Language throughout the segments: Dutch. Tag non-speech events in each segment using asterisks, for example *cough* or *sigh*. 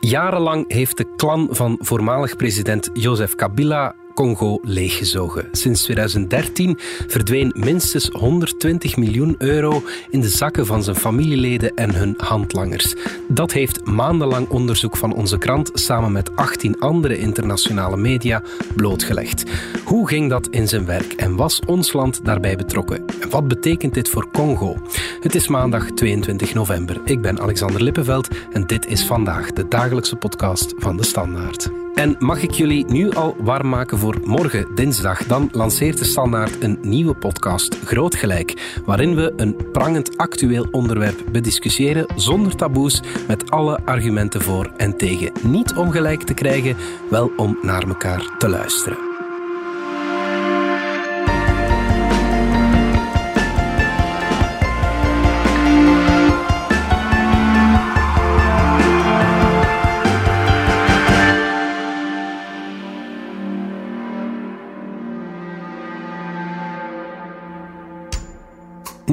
Jarenlang heeft de klan van voormalig president Joseph Kabila Congo leeggezogen. Sinds 2013 verdween minstens 120 miljoen euro in de zakken van zijn familieleden en hun handlangers. Dat heeft maandenlang onderzoek van onze krant samen met 18 andere internationale media blootgelegd. Hoe ging dat in zijn werk en was ons land daarbij betrokken? En wat betekent dit voor Congo? Het is maandag 22 november. Ik ben Alexander Lippenveld en dit is vandaag de dagelijkse podcast van de Standaard. En mag ik jullie nu al warm maken voor morgen, dinsdag? Dan lanceert de Standaard een nieuwe podcast, Groot Gelijk, waarin we een prangend actueel onderwerp bediscussiëren zonder taboes, met alle argumenten voor en tegen. Niet om gelijk te krijgen, wel om naar elkaar te luisteren.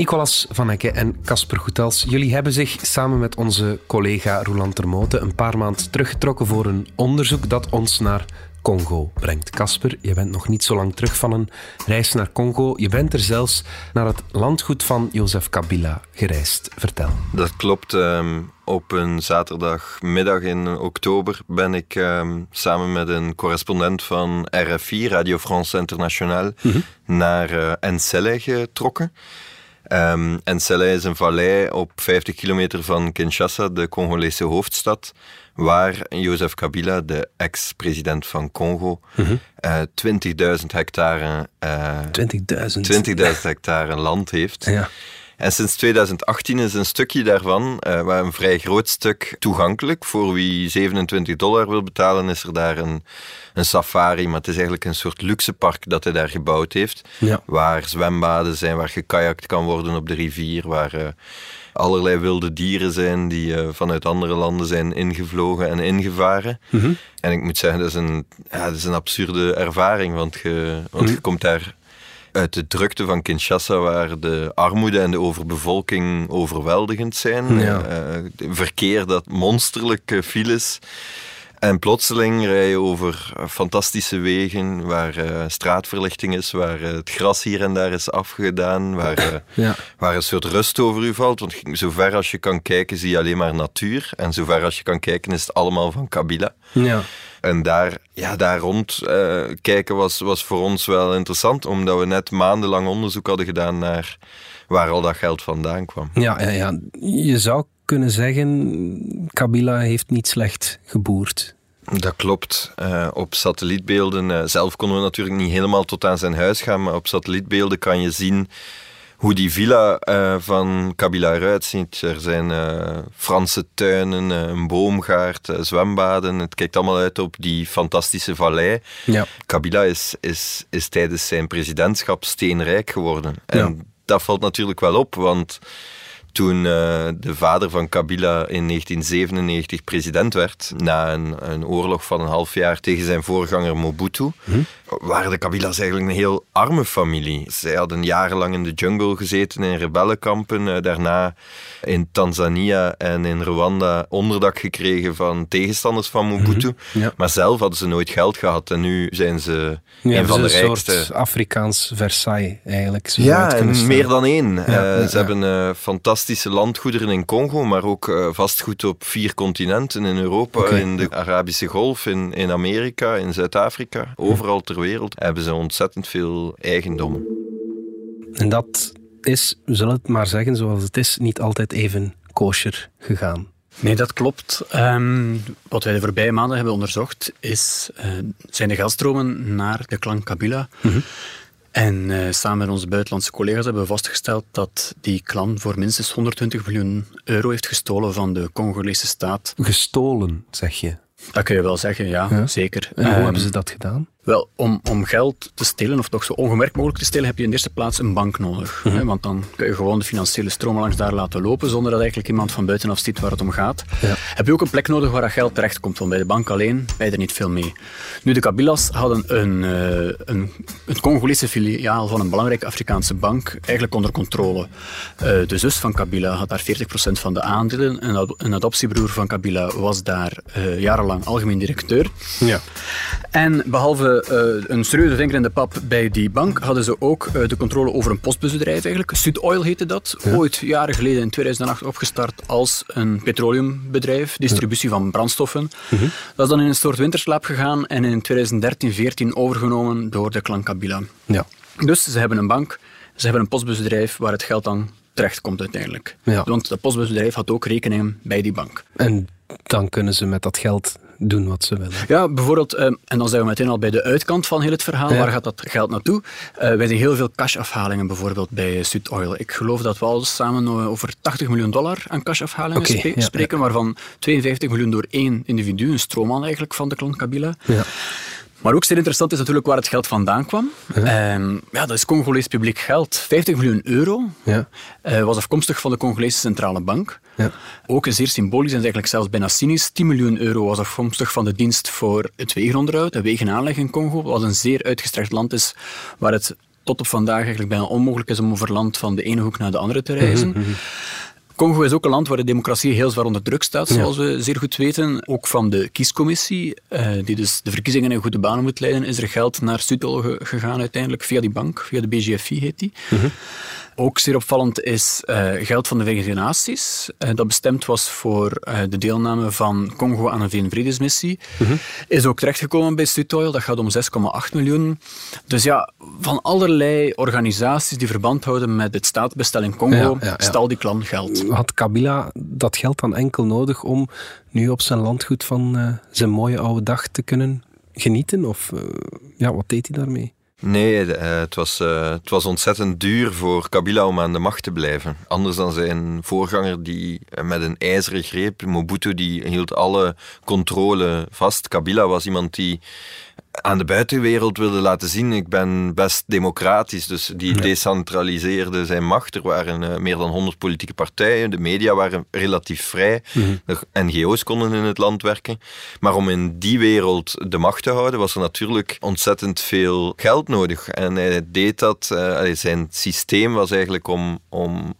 Nicolas van Ecke en Casper Goetels, jullie hebben zich samen met onze collega Roland Termoten een paar maanden teruggetrokken voor een onderzoek dat ons naar Congo brengt. Casper, je bent nog niet zo lang terug van een reis naar Congo. Je bent er zelfs naar het landgoed van Jozef Kabila gereisd. Vertel. Dat klopt. Ehm, op een zaterdagmiddag in oktober ben ik ehm, samen met een correspondent van RFI, Radio France Internationale, mhm. naar uh, Ensele getrokken. Um, en Sele is een vallei op 50 kilometer van Kinshasa, de Congolese hoofdstad, waar Joseph Kabila, de ex-president van Congo, mm -hmm. uh, 20.000 hectare, uh, 20.000 20 hectare land heeft. Ja. En sinds 2018 is een stukje daarvan, uh, waar een vrij groot stuk toegankelijk. Voor wie 27 dollar wil betalen, is er daar een, een safari. Maar het is eigenlijk een soort luxe park dat hij daar gebouwd heeft. Ja. Waar zwembaden zijn, waar gekajakt kan worden op de rivier. Waar uh, allerlei wilde dieren zijn die uh, vanuit andere landen zijn ingevlogen en ingevaren. Mm -hmm. En ik moet zeggen, dat is een, ja, dat is een absurde ervaring. Want je, want je komt daar uit de drukte van Kinshasa, waar de armoede en de overbevolking overweldigend zijn. Ja. Uh, verkeer dat monsterlijke files. En plotseling rij je over fantastische wegen waar uh, straatverlichting is, waar uh, het gras hier en daar is afgedaan, waar, uh, ja. waar een soort rust over u valt. Want zover als je kan kijken zie je alleen maar natuur. En zover als je kan kijken is het allemaal van Kabila. Ja. En daar, ja, daar rond kijken was, was voor ons wel interessant, omdat we net maandenlang onderzoek hadden gedaan naar waar al dat geld vandaan kwam. Ja, ja, ja. je zou kunnen zeggen, Kabila heeft niet slecht geboerd. Dat klopt. Uh, op satellietbeelden, uh, zelf konden we natuurlijk niet helemaal tot aan zijn huis gaan, maar op satellietbeelden kan je zien hoe die villa uh, van Kabila eruit ziet. Er zijn Franse tuinen, een boomgaard, zwembaden. Het kijkt allemaal uit op die fantastische vallei. Ja. Kabila is, is, is tijdens zijn presidentschap steenrijk geworden. En ja. dat valt natuurlijk wel op, want toen de vader van Kabila in 1997 president werd, na een, een, oorlog van een half jaar tegen zijn voorganger Mobutu, hm? Waren de Kabila's eigenlijk een heel arme familie. Zij hadden jarenlang in de jungle gezeten, in rebellenkampen, uh, daarna in Tanzania en in Rwanda onderdak gekregen van tegenstanders van Mobutu. Hm? Ja. Maar zelf hadden ze nooit geld gehad en nu zijn ze ja, een van de rijkste. Een soort Afrikaans Versailles eigenlijk. Ja, en meer dan één. Ja, uh, ze hebben fantastisch fantastische landgoederen in Congo, maar ook uh, vastgoed op vier continenten in Europa, okay. in de Arabische Golf, in, in Amerika, in Zuid-Afrika. Overal ter wereld hebben ze ontzettend veel eigendommen. En dat is, we zullen het maar zeggen zoals het is, niet altijd even kosher gegaan. Nee, dat klopt. Um, wat wij de voorbije maanden hebben onderzocht, is, uh, zijn de geldstromen naar de klan Kabila. Mm -hmm. En uh, samen met onze buitenlandse collega's hebben we vastgesteld dat die klan voor minstens 120 miljoen euro heeft gestolen van de Congolese staat. Gestolen, zeg je? Dat kun je wel zeggen, ja, ja. zeker. En hoe um, hebben ze dat gedaan? Wel, om, om geld te stelen, of toch zo ongemerkt mogelijk te stelen, heb je in de eerste plaats een bank nodig. hè, want dan kun je gewoon de financiële stromen langs daar laten lopen, zonder dat eigenlijk iemand van buitenaf ziet waar het om gaat. Ja. Heb je ook een plek nodig waar dat geld terechtkomt, want bij de bank alleen je er niet veel mee. Nu, de Kabilas hadden een, eh, een, een Congolese filiaal van een belangrijke Afrikaanse bank eigenlijk onder controle. Eh, de zus van Kabila had daar 40% van de aandelen. Een, ad- een adoptiebroer van Kabila was daar eh, jarenlang algemeen directeur. Ja. En behalve eh, een serieuze vinger in de pap bij die bank, hadden ze ook eh, de controle over een postbusbedrijf eigenlijk. Sud Oil heette dat. Ooit jaren geleden in 2008 opgestart als een petroleumbedrijf, distributie van brandstoffen. Dat is dan in een soort winterslaap gegaan en in 2013, 14 overgenomen door de klan Kabila. Ja. Dus ze hebben een bank, ze hebben een postbusbedrijf waar het geld dan terechtkomt uiteindelijk. Ja. Want dat postbusbedrijf had ook rekeningen bij die bank. En dan kunnen ze met dat geld doen wat ze willen. Ja, bijvoorbeeld, eh, en dan zijn we meteen al bij de uitkant van heel het verhaal. Ja. Waar gaat dat geld naartoe? Eh wij zien heel veel cashafhalingen bijvoorbeeld bij Sud Oil. Ik geloof dat we al samen eh, over 80 miljoen dollar aan cashafhalingen spe- ja, spreken, waarvan 52 miljoen door één individu, een stroomman eigenlijk van de klan Kabila. Ja. Maar ook zeer interessant is natuurlijk waar het geld vandaan kwam. Ehm, ja, dat is Congolees publiek geld. 50 miljoen euro Ja. eh, was afkomstig van de Congolese Centrale Bank. Ja. Ook zeer symbolisch en eigenlijk zelfs bijna cynisch. 10 miljoen euro was afkomstig van de dienst voor het wegenonderhoud, de wegenaanleg in Congo, wat een zeer uitgestrekt land is, waar het tot op vandaag eigenlijk bijna onmogelijk is om over land van de ene hoek naar de andere te reizen. Congo is ook een land waar de democratie heel zwaar onder druk staat, zoals we zeer goed weten. Ook van de kiescommissie, eh, die dus de verkiezingen in goede banen moet leiden, is er geld naar Sudol ge- gegaan uiteindelijk, via die bank, via de BGFI heet die. Ook zeer opvallend is eh, geld van de Verenigde Naties, eh, dat bestemd was voor eh, de deelname van Congo aan een VN-vredesmissie. Is ook terechtgekomen bij Statoil, dat gaat om 6,8 miljoen. Dus ja, van allerlei organisaties die verband houden met het staatsbestel in Congo, Ja, ja, ja. stal die klan geld. Had Kabila dat geld dan enkel nodig om nu op zijn landgoed van zijn mooie oude dag te kunnen genieten? Of ja, wat deed hij daarmee? Nee, eh, het, was, eh, het was ontzettend duur voor Kabila om aan de macht te blijven. Anders dan zijn voorganger die eh, met een ijzeren greep, Mobutu, die hield alle controle vast. Kabila was iemand die aan de buitenwereld wilde laten zien, ik ben best democratisch. Dus die decentraliseerde zijn macht. Er waren eh, meer dan 100 politieke partijen. De media waren relatief vrij. De NGO's konden in het land werken. Maar om in die wereld de macht te houden, was er natuurlijk ontzettend veel geld nodig. En hij deed dat. eh, zijn systeem was eigenlijk om. om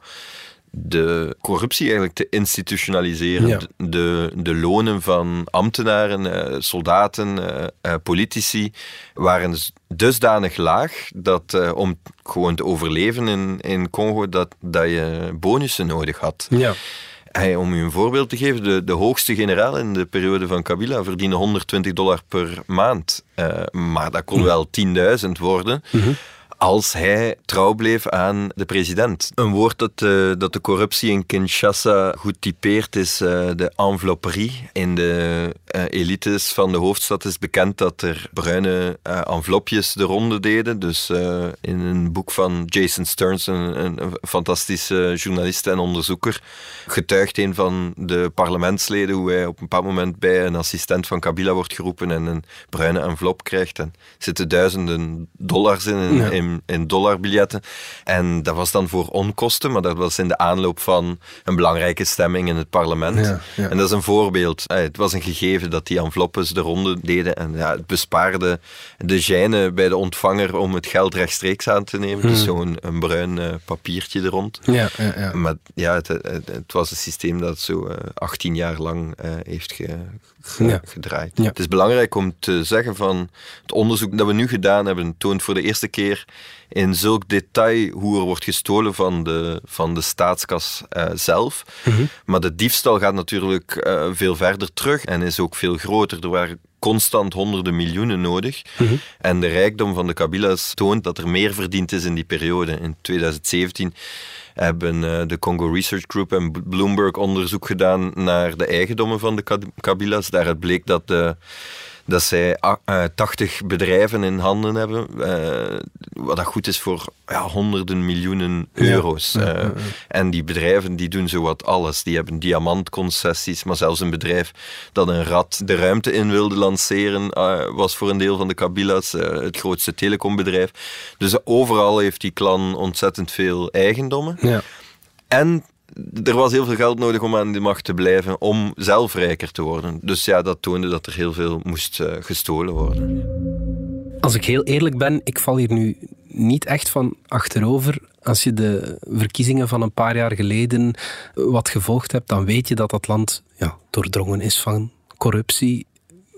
de corruptie eigenlijk te institutionaliseren. Ja. De, de, lonen van ambtenaren, eh, soldaten, eh, eh, politici waren dus dusdanig laag dat om gewoon te overleven in, in Congo dat, dat je bonussen nodig had. Ja. Hey, om u een voorbeeld te geven, de, de hoogste generaal in de periode van Kabila verdiende 120 dollar per maand. Maar dat kon wel 10.000 worden. Als hij trouw bleef aan de president. Een woord dat, eh, dat de corruptie in Kinshasa goed typeert is eh, de envelopperie. In de eh, elites van de hoofdstad is bekend dat er bruine envelopjes de ronde deden. Dus in een boek van Jason Stearns, een, fantastische journalist en onderzoeker, getuigt een van de parlementsleden hoe hij op een bepaald moment bij een assistent van Kabila wordt geroepen en een bruine envelop krijgt. En er zitten duizenden dollars in, in. In, in dollarbiljetten. En dat was dan voor onkosten, maar dat was in de aanloop van een belangrijke stemming in het parlement. Ja, ja. En dat is een voorbeeld. Eh, Het was een gegeven dat die enveloppes de ronde deden. En ja, het bespaarde de gêne bij de ontvanger om het geld rechtstreeks aan te nemen. Dus zo'n een bruin eh, papiertje er rond. Ja, ja, ja. Maar ja, het, het, het was een systeem dat zo eh 18 jaar lang eh, heeft ge- Ja. gedraaid. Ja. Het is belangrijk om te zeggen van het onderzoek dat we nu gedaan hebben, toont voor de eerste keer in zulk detail hoe er wordt gestolen van de, van de staatskas eh, zelf. Maar de diefstal gaat natuurlijk eh, veel verder terug en is ook veel groter. Er waren constant honderden miljoenen nodig. En de rijkdom van de Kabila's toont dat er meer verdiend is in die periode. In 2017 hebben eh, de Congo Research Group en Bloomberg onderzoek gedaan naar de eigendommen van de Ka- Kabila's. Daaruit bleek dat de, dat zij 80 bedrijven in handen hebben, wat dat goed is voor ja, honderden miljoenen euro's. en die bedrijven die doen zowat alles. Die hebben diamantconcessies, maar zelfs een bedrijf dat een rat de ruimte in wilde lanceren, was voor een deel van de Kabila's het grootste telecombedrijf. Dus overal heeft die klan ontzettend veel eigendommen. Ja. En er was heel veel geld nodig om aan de macht te blijven, om zelf rijker te worden. Dus ja, dat toonde dat er heel veel moest uh, gestolen worden. Als ik heel eerlijk ben, ik val hier nu niet echt van achterover. Als je de verkiezingen van een paar jaar geleden wat gevolgd hebt, dan weet je dat dat land ja, doordrongen is van corruptie.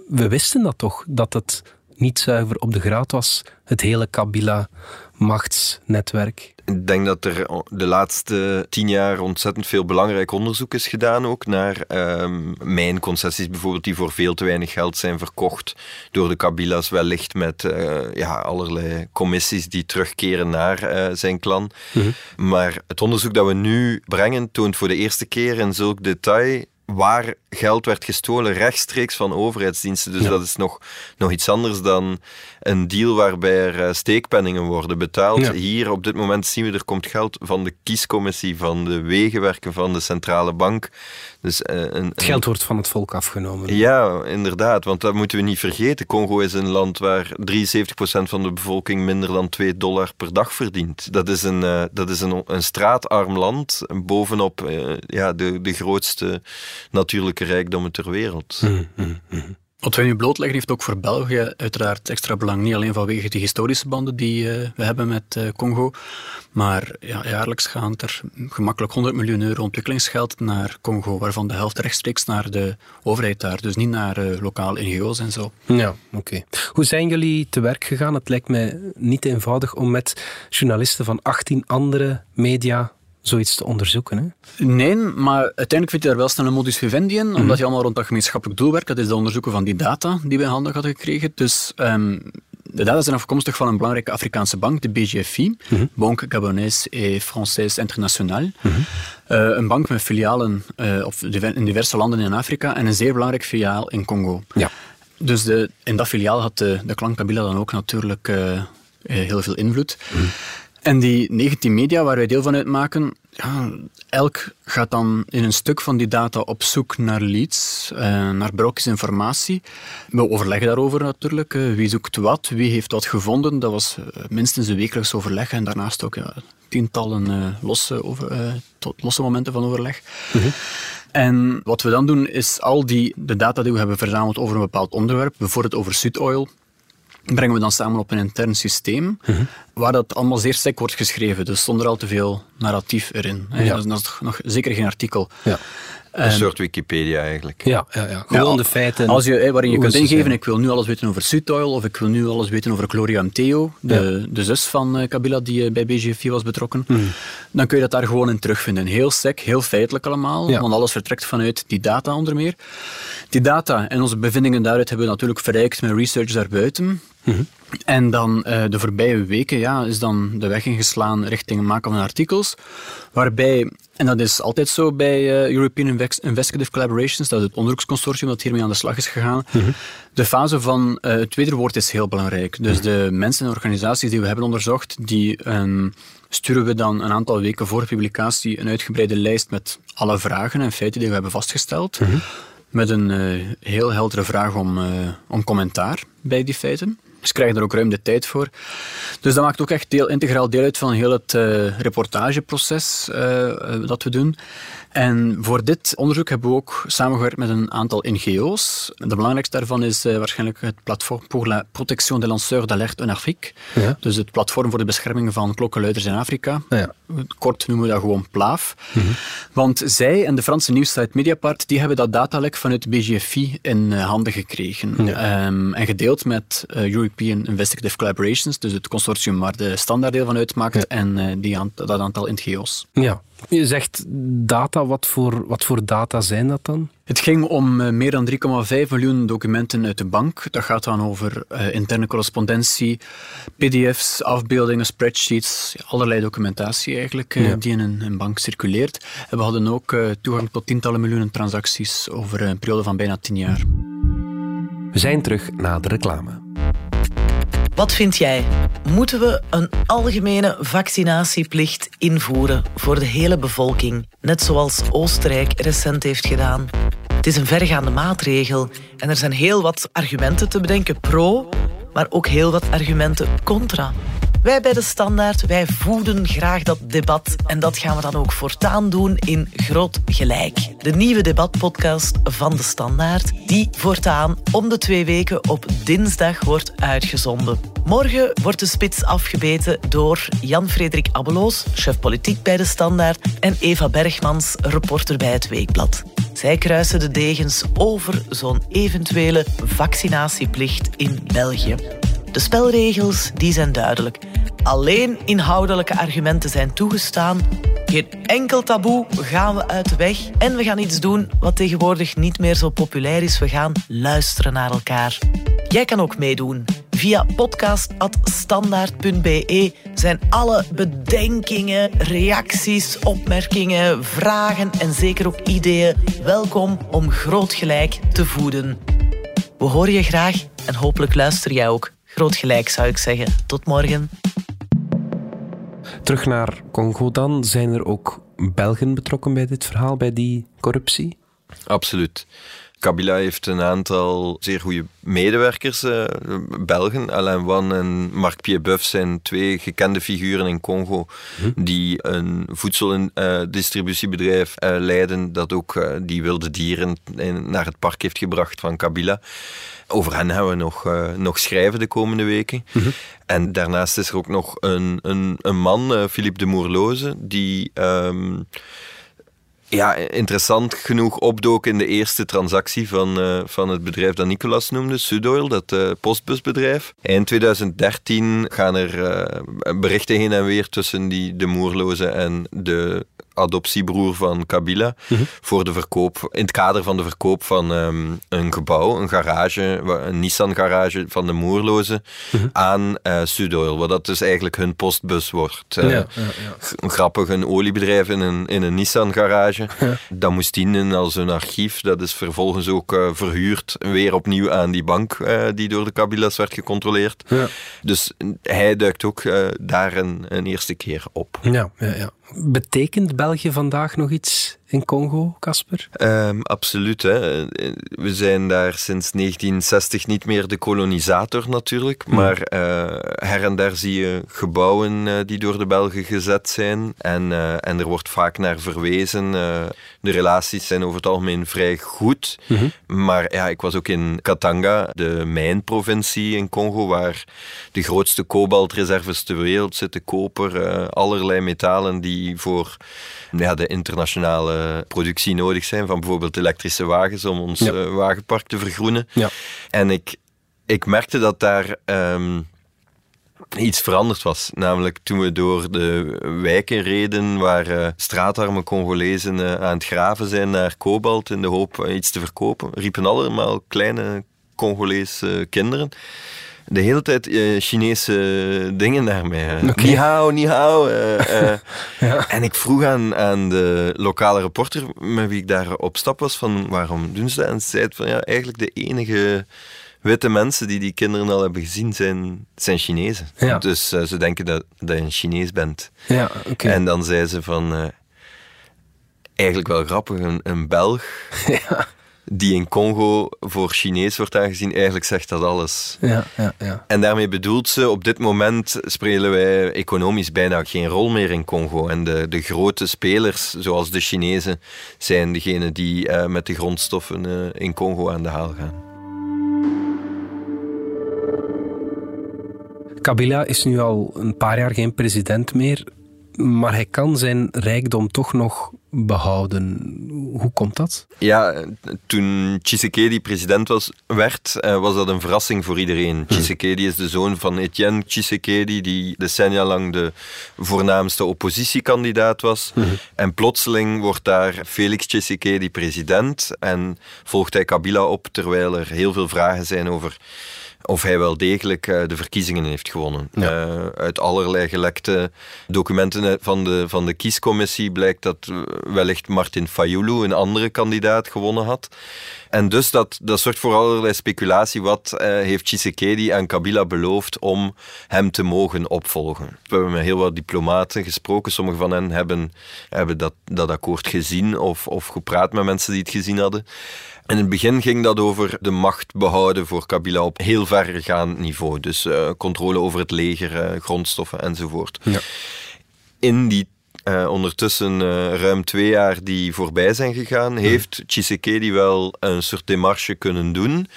We wisten dat toch, dat het niet zuiver op de graad was, het hele Kabila-machtsnetwerk. Ik denk dat er de laatste tien jaar ontzettend veel belangrijk onderzoek is gedaan ook naar um, mijnconcessies bijvoorbeeld, die voor veel te weinig geld zijn verkocht door de Kabila's, wellicht met uh, ja, allerlei commissies die terugkeren naar uh, zijn klan. Mhm. Maar het onderzoek dat we nu brengen toont voor de eerste keer in zulk detail waar geld werd gestolen rechtstreeks van overheidsdiensten. Dus dat is nog, nog iets anders dan een deal waarbij er eh, steekpenningen worden betaald. Hier op dit moment zien we, er komt geld van de kiescommissie, van de wegenwerken van de centrale bank. Dus, uh, een, het geld wordt van het volk afgenomen. Ja, inderdaad, want dat moeten we niet vergeten. Congo is een land waar 73% van de bevolking minder dan 2 dollar per dag verdient. Dat is een, uh, dat is een, een straatarm land, bovenop ja, de, de grootste natuurlijke rijkdommen ter wereld. Mm, mm, mm. Wat wij nu blootleggen heeft ook voor België uiteraard extra belang. Niet alleen vanwege de historische banden die uh, we hebben met uh, Congo, maar ja, jaarlijks gaan er gemakkelijk 100 miljoen euro ontwikkelingsgeld naar Congo, waarvan de helft rechtstreeks naar de overheid daar, dus niet naar uh, lokale NGO's en zo. Ja, oké. Hoe zijn jullie te werk gegaan? Het lijkt mij niet eenvoudig om met journalisten van 18 andere media zoiets te onderzoeken. Hè? Nee, maar uiteindelijk vind je daar wel snel een modus vivendi in, omdat je allemaal rond dat gemeenschappelijk doel werkt. Dat is de onderzoeken van die data die we in handen hadden gekregen. Dus um, de data zijn afkomstig van een belangrijke Afrikaanse bank, de BGFI, mm Banque Gabonaise et Française Internationale. Mhm. Eh, een bank met filialen uh, in diverse landen in Afrika en een zeer belangrijk filiaal in Congo. Ja. Dus de, in dat filiaal had de, de klan Kabila dan ook natuurlijk uh, heel veel invloed. Mhm. En die 19 media waar wij deel van uitmaken, ja, elk gaat dan in een stuk van die data op zoek naar leads, eh, naar brokjes informatie. We overleggen daarover natuurlijk. Eh, wie zoekt wat, wie heeft wat gevonden. Dat was eh, minstens een wekelijks overleg en daarnaast ook ja, tientallen losse, over, uh, losse momenten van overleg. Mhm. En wat we dan doen is al die de data die we hebben verzameld over een bepaald onderwerp, bijvoorbeeld over Sudoil, brengen we dan samen op een intern systeem, mhm. waar dat allemaal zeer sec wordt geschreven, dus zonder al te veel narratief erin. Ja. Dat, is, nog zeker geen artikel. Ja. Een soort Wikipedia eigenlijk. Ja, ja, ja. gewoon de feiten. Als je, waarin je kunt ingeven, ik wil nu alles weten over Sudoil, of ik wil nu alles weten over Gloria Mteo, de, de zus van uh, Kabila die uh, bij BGF was betrokken, mhm. dan kun je dat daar gewoon in terugvinden. Heel sec, heel feitelijk allemaal, want alles vertrekt vanuit die data onder meer. Die data en onze bevindingen daaruit hebben we natuurlijk verrijkt met research daarbuiten. En dan uh, de voorbije weken ja, is dan de weg ingeslaan richting het maken van artikels, waarbij, en dat is altijd zo bij uh, European Investigative Collaborations, dat is het onderzoeksconsortium dat hiermee aan de slag is gegaan, de fase van uh, het wederwoord is heel belangrijk. Dus de mensen en organisaties die we hebben onderzocht, die um, sturen we dan een aantal weken voor publicatie een uitgebreide lijst met alle vragen en feiten die we hebben vastgesteld. Met een heel heldere vraag om, om commentaar bij die feiten. Ze krijgen er ook ruim de tijd voor. Dus dat maakt ook echt deel, integraal deel uit van heel het uh, reportageproces uh, dat we doen. En voor dit onderzoek hebben we ook samengewerkt met een aantal NGO's. De belangrijkste daarvan is uh, waarschijnlijk het Platform pour la protection des lanceurs d'alerte en Afrique. Ja. Dus het platform voor de bescherming van klokkenluiders in Afrika. Ja. Kort noemen we dat gewoon PLAAF. Mm -hmm. Want zij en de Franse nieuwssite Mediapart die hebben dat datalek vanuit BGFI in handen gekregen. Ja. Um, en gedeeld met uh, European Investigative Collaborations, dus het consortium waar de standaarddeel van uitmaakt, en uh, die dat aantal NGO's. Ja, je zegt data, wat voor, wat voor data zijn dat dan? Het ging om uh, meer dan 3,5 miljoen documenten uit de bank. Dat gaat dan over uh, interne correspondentie, pdf's, afbeeldingen, spreadsheets, allerlei documentatie eigenlijk, uh, die in een, een, bank circuleert. En we hadden ook toegang tot tientallen miljoenen transacties over een periode van bijna 10 jaar. We zijn terug na de reclame. Wat vind jij? Moeten we een algemene vaccinatieplicht invoeren voor de hele bevolking, net zoals Oostenrijk recent heeft gedaan? Het is een vergaande maatregel en er zijn heel wat argumenten te bedenken pro, maar ook heel wat argumenten contra. Wij bij de Standaard, wij voeden graag dat debat en dat gaan we dan ook voortaan doen in Groot Gelijk. De nieuwe debatpodcast van de Standaard, die voortaan om de twee weken op dinsdag wordt uitgezonden. Morgen wordt de spits afgebeten door Jan-Frederik Abbeloos, chef politiek bij de Standaard, en Eva Bergmans, reporter bij het Weekblad. Zij kruisen de degens over zo'n eventuele vaccinatieplicht in België. De spelregels die zijn duidelijk. Alleen inhoudelijke argumenten zijn toegestaan. Geen enkel taboe gaan we uit de weg. En we gaan iets doen wat tegenwoordig niet meer zo populair is. We gaan luisteren naar elkaar. Jij kan ook meedoen. Via podcast.standaard.be zijn alle bedenkingen, reacties, opmerkingen, vragen en zeker ook ideeën welkom om groot gelijk te voeden. We horen je graag en hopelijk luister jij ook. Groot gelijk zou ik zeggen. Tot morgen. Terug naar Congo dan. Zijn er ook Belgen betrokken bij dit verhaal, bij die corruptie? Absoluut. Kabila heeft een aantal zeer goede medewerkers, uh, Belgen. Alain Wan en Marc Buff zijn twee gekende figuren in Congo hm. die een voedseldistributiebedrijf uh, leiden dat ook uh, die wilde dieren naar het park heeft gebracht van Kabila. Over hen gaan we nog, nog schrijven de komende weken. Hm. En daarnaast is er ook nog een, een, een man, Philippe de Moerloze, die... Um, ja, interessant genoeg opdook in de eerste transactie van, uh, van het bedrijf dat Nicolas noemde, Sudoil, dat uh, postbusbedrijf. Eind 2013 gaan er uh, berichten heen en weer tussen die, de Moerloze en de adoptiebroer van Kabila mhm. voor de verkoop, in het kader van de verkoop van um, een gebouw, een garage, een Nissan-garage van de Moerloze mhm. aan uh, Sudoil, wat dat dus eigenlijk hun postbus wordt. Uh, ja, ja, ja. Grappig, een oliebedrijf in een, in een Nissan-garage. Dat moest dienen als een archief. Dat is vervolgens ook uh, verhuurd weer opnieuw aan die bank die door de Kabilas werd gecontroleerd. Dus hij duikt ook daar een, een eerste keer op. Ja, ja, ja. Betekent België vandaag nog iets in Congo, Casper? Um, absoluut. Hè. We zijn daar sinds 1960 niet meer de kolonisator natuurlijk, hmm. maar uh, her en daar zie je gebouwen uh, die door de Belgen gezet zijn en, uh, en er wordt vaak naar verwezen. De relaties zijn over het algemeen vrij goed, mm maar ja, ik was ook in Katanga, de mijnprovincie in Congo, waar de grootste kobaltreserves ter wereld zitten, koper, allerlei metalen die voor ja, de internationale productie nodig zijn. Van bijvoorbeeld elektrische wagens om ons eh, wagenpark te vergroenen. Ja. En ik, ik merkte dat daar ehm, iets veranderd was. Namelijk toen we door de wijken reden waar uh, straatarme Congolezen uh, aan het graven zijn naar kobalt in de hoop iets te verkopen, riepen allemaal kleine Congolese kinderen de hele tijd uh, Chinese dingen naar mij. Okay. Ni hao, ni hao. Uh, *laughs* ja. En ik vroeg aan, aan de lokale reporter met wie ik daar op stap was van waarom doen ze dat? En ze zei van ja, eigenlijk de enige witte mensen die die kinderen al hebben gezien zijn, zijn Chinezen. Ja. Dus uh, ze denken dat, dat je een Chinees bent. Ja, okay. En dan zei ze van eigenlijk wel grappig, een, een Belg. *laughs* Ja die in Congo voor Chinees wordt aangezien, eigenlijk zegt dat alles. Ja, ja, ja. En daarmee bedoelt ze, op dit moment spelen wij economisch bijna geen rol meer in Congo. En de, de grote spelers, zoals de Chinezen, zijn degenen die uh, met de grondstoffen uh, in Congo aan de haal gaan. Kabila is nu al een paar jaar geen president meer, maar hij kan zijn rijkdom toch nog behouden. Hoe komt dat? Ja, toen Tshisekedi president was, werd, eh, was dat een verrassing voor iedereen. Hm. Tshisekedi is de zoon van Etienne Tshisekedi, die decennia lang de voornaamste oppositiekandidaat was. Hm. En plotseling wordt daar Felix Tshisekedi president en volgt hij Kabila op, terwijl er heel veel vragen zijn over of hij wel degelijk uh, de verkiezingen heeft gewonnen. Uh, uit allerlei gelekte documenten van de, van de kiescommissie blijkt dat wellicht Martin Fayulu, een andere kandidaat, gewonnen had. En dus dat, dat zorgt voor allerlei speculatie. Wat uh, heeft Tshisekedi aan Kabila beloofd om hem te mogen opvolgen? We hebben met heel wat diplomaten gesproken. Sommige van hen hebben, hebben dat, dat akkoord gezien of, of gepraat met mensen die het gezien hadden. In het begin ging dat over de macht behouden voor Kabila op heel verregaand niveau. Dus uh, controle over het leger, uh, grondstoffen enzovoort. Ja. In die uh, ondertussen ruim twee jaar die voorbij zijn gegaan, heeft Tshisekedi wel een soort demarche kunnen doen.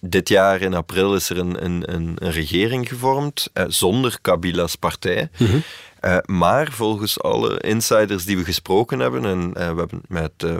Dit jaar in april is er een, een, een, een regering gevormd zonder Kabila's partij. Mm -hmm. Uh, maar volgens alle insiders die we gesproken hebben, en uh, we hebben met uh,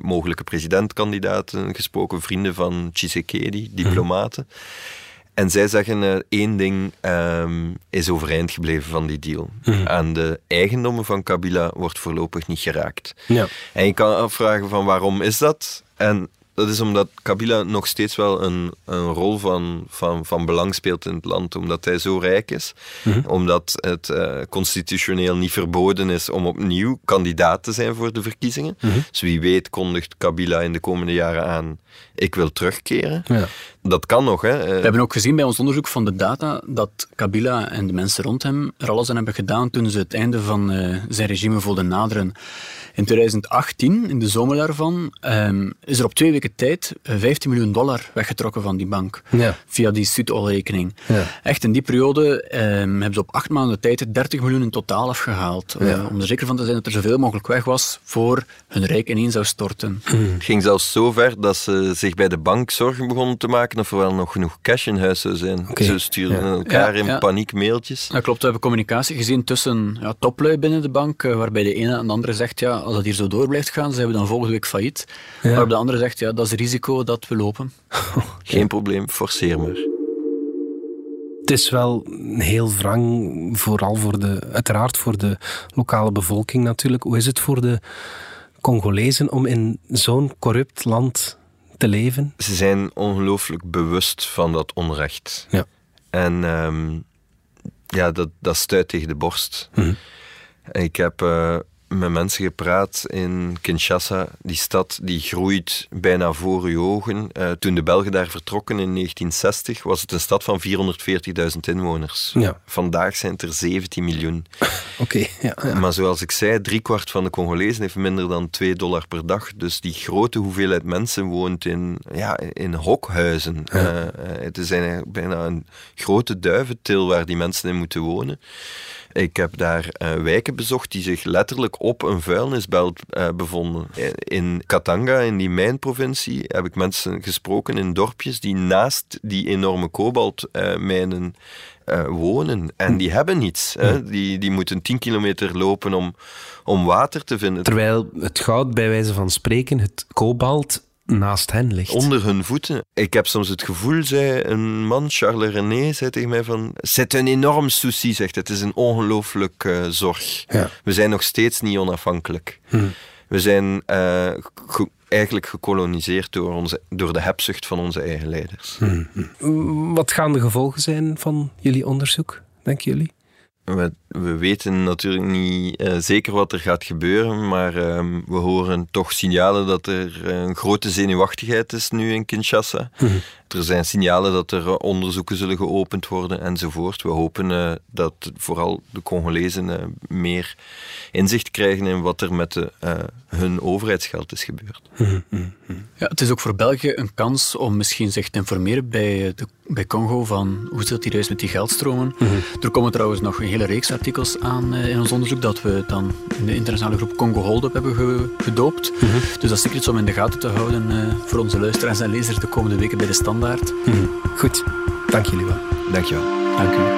mogelijke presidentkandidaten gesproken, vrienden van Tshisekedi, diplomaten. Mm -hmm. En zij zeggen één ding um, is overeind gebleven van die deal. Mm. Aan de eigendommen van Kabila wordt voorlopig niet geraakt. Ja. En je kan afvragen van waarom is dat? En dat is omdat Kabila nog steeds wel een, een rol van, van, van belang speelt in het land, omdat hij zo rijk is. Mm Omdat het uh, constitutioneel niet verboden is om opnieuw kandidaat te zijn voor de verkiezingen. Mm Dus wie weet kondigt Kabila in de komende jaren aan, ik wil terugkeren. Ja. Dat kan nog. Hè. We hebben ook gezien bij ons onderzoek van de data dat Kabila en de mensen rond hem er alles aan hebben gedaan toen ze het einde van uh, zijn regime voelden naderen. In 2018, in de zomer daarvan, um, is er op twee weken tijd 15 miljoen dollar weggetrokken van die bank. Ja. Via die Sudol-rekening. Ja. Echt, in die periode um, hebben ze op acht maanden tijd 30 miljoen in totaal afgehaald. Ja. Uh, om er zeker van te zijn dat er zoveel mogelijk weg was voor hun rijk ineen zou storten. Mm. Het ging zelfs zo ver dat ze zich bij de bank zorgen begonnen te maken of er wel nog genoeg cash in huis zou zijn. Okay. Ze stuurden elkaar in paniek mailtjes. Dat klopt, we hebben communicatie gezien tussen ja, toplui binnen de bank, uh, waarbij de ene en de andere zegt, ja, als dat hier zo door blijft gaan, zijn we dan volgende week failliet. Ja. Waarop de andere zegt, ja, dat is het risico dat we lopen. *laughs* Geen probleem, forceer maar. Het is wel heel wrang, vooral voor de, uiteraard voor de lokale bevolking natuurlijk. Hoe is het voor de Congolezen om in zo'n corrupt land te leven? Ze zijn ongelooflijk bewust van dat onrecht. Ja. En um, ja, dat, dat stuit tegen de borst. Mm -hmm. Ik heb uh, met mensen gepraat in Kinshasa. Die stad die groeit bijna voor uw ogen. Uh, toen de Belgen daar vertrokken in 1960 was het een stad van 440.000 inwoners. Ja. Vandaag zijn het er 17 miljoen. *laughs* Oké. ja, ja. Maar zoals ik zei, driekwart van de Congolezen heeft minder dan 2 dollar per dag. Dus die grote hoeveelheid mensen woont in, ja, in hokhuizen. Ja. Uh, het is bijna een grote duiventil waar die mensen in moeten wonen. Ik heb daar uh, wijken bezocht die zich letterlijk op een vuilnisbelt uh, bevonden. In Katanga, in die mijnprovincie, heb ik mensen gesproken in dorpjes die naast die enorme kobaltmijnen uh, wonen. En die hebben niets. Hè. Die, die moeten 10 kilometer lopen om, om water te vinden. Terwijl het goud, bij wijze van spreken, het kobalt naast hen ligt. Onder hun voeten. Ik heb soms het gevoel, zei een man, Charles René, zei tegen mij van... C'est een enorm souci, zegt het. is een ongelooflijk uh, zorg. Ja. We zijn nog steeds niet onafhankelijk. Hm. We zijn uh, ge eigenlijk gekoloniseerd door, onze, door de hebzucht van onze eigen leiders. Hm. Wat gaan de gevolgen zijn van jullie onderzoek, denken jullie? We, we, weten natuurlijk niet uh, zeker wat er gaat gebeuren, maar um, we horen toch signalen dat er een grote zenuwachtigheid is nu in Kinshasa. Mm -hmm. Er zijn signalen dat er onderzoeken zullen geopend worden enzovoort. We hopen uh, dat vooral de Congolezen uh, meer inzicht krijgen in wat er met de, hun overheidsgeld is gebeurd. Mm -hmm. Ja, het is ook voor België een kans om misschien zich te informeren bij, de, bij Congo van hoe zit hier juist met die geldstromen. Mm -hmm. Er komen trouwens nog een hele reeks artikels aan uh, in ons onderzoek dat we dan in de internationale groep Congo Hold Up hebben ge gedoopt. Mm -hmm. Dus dat is zeker iets om in de gaten te houden uh, voor onze luisteraars en lezers de komende weken bij de Standaard. Goed, dank jullie wel. Dank je wel. Dank u.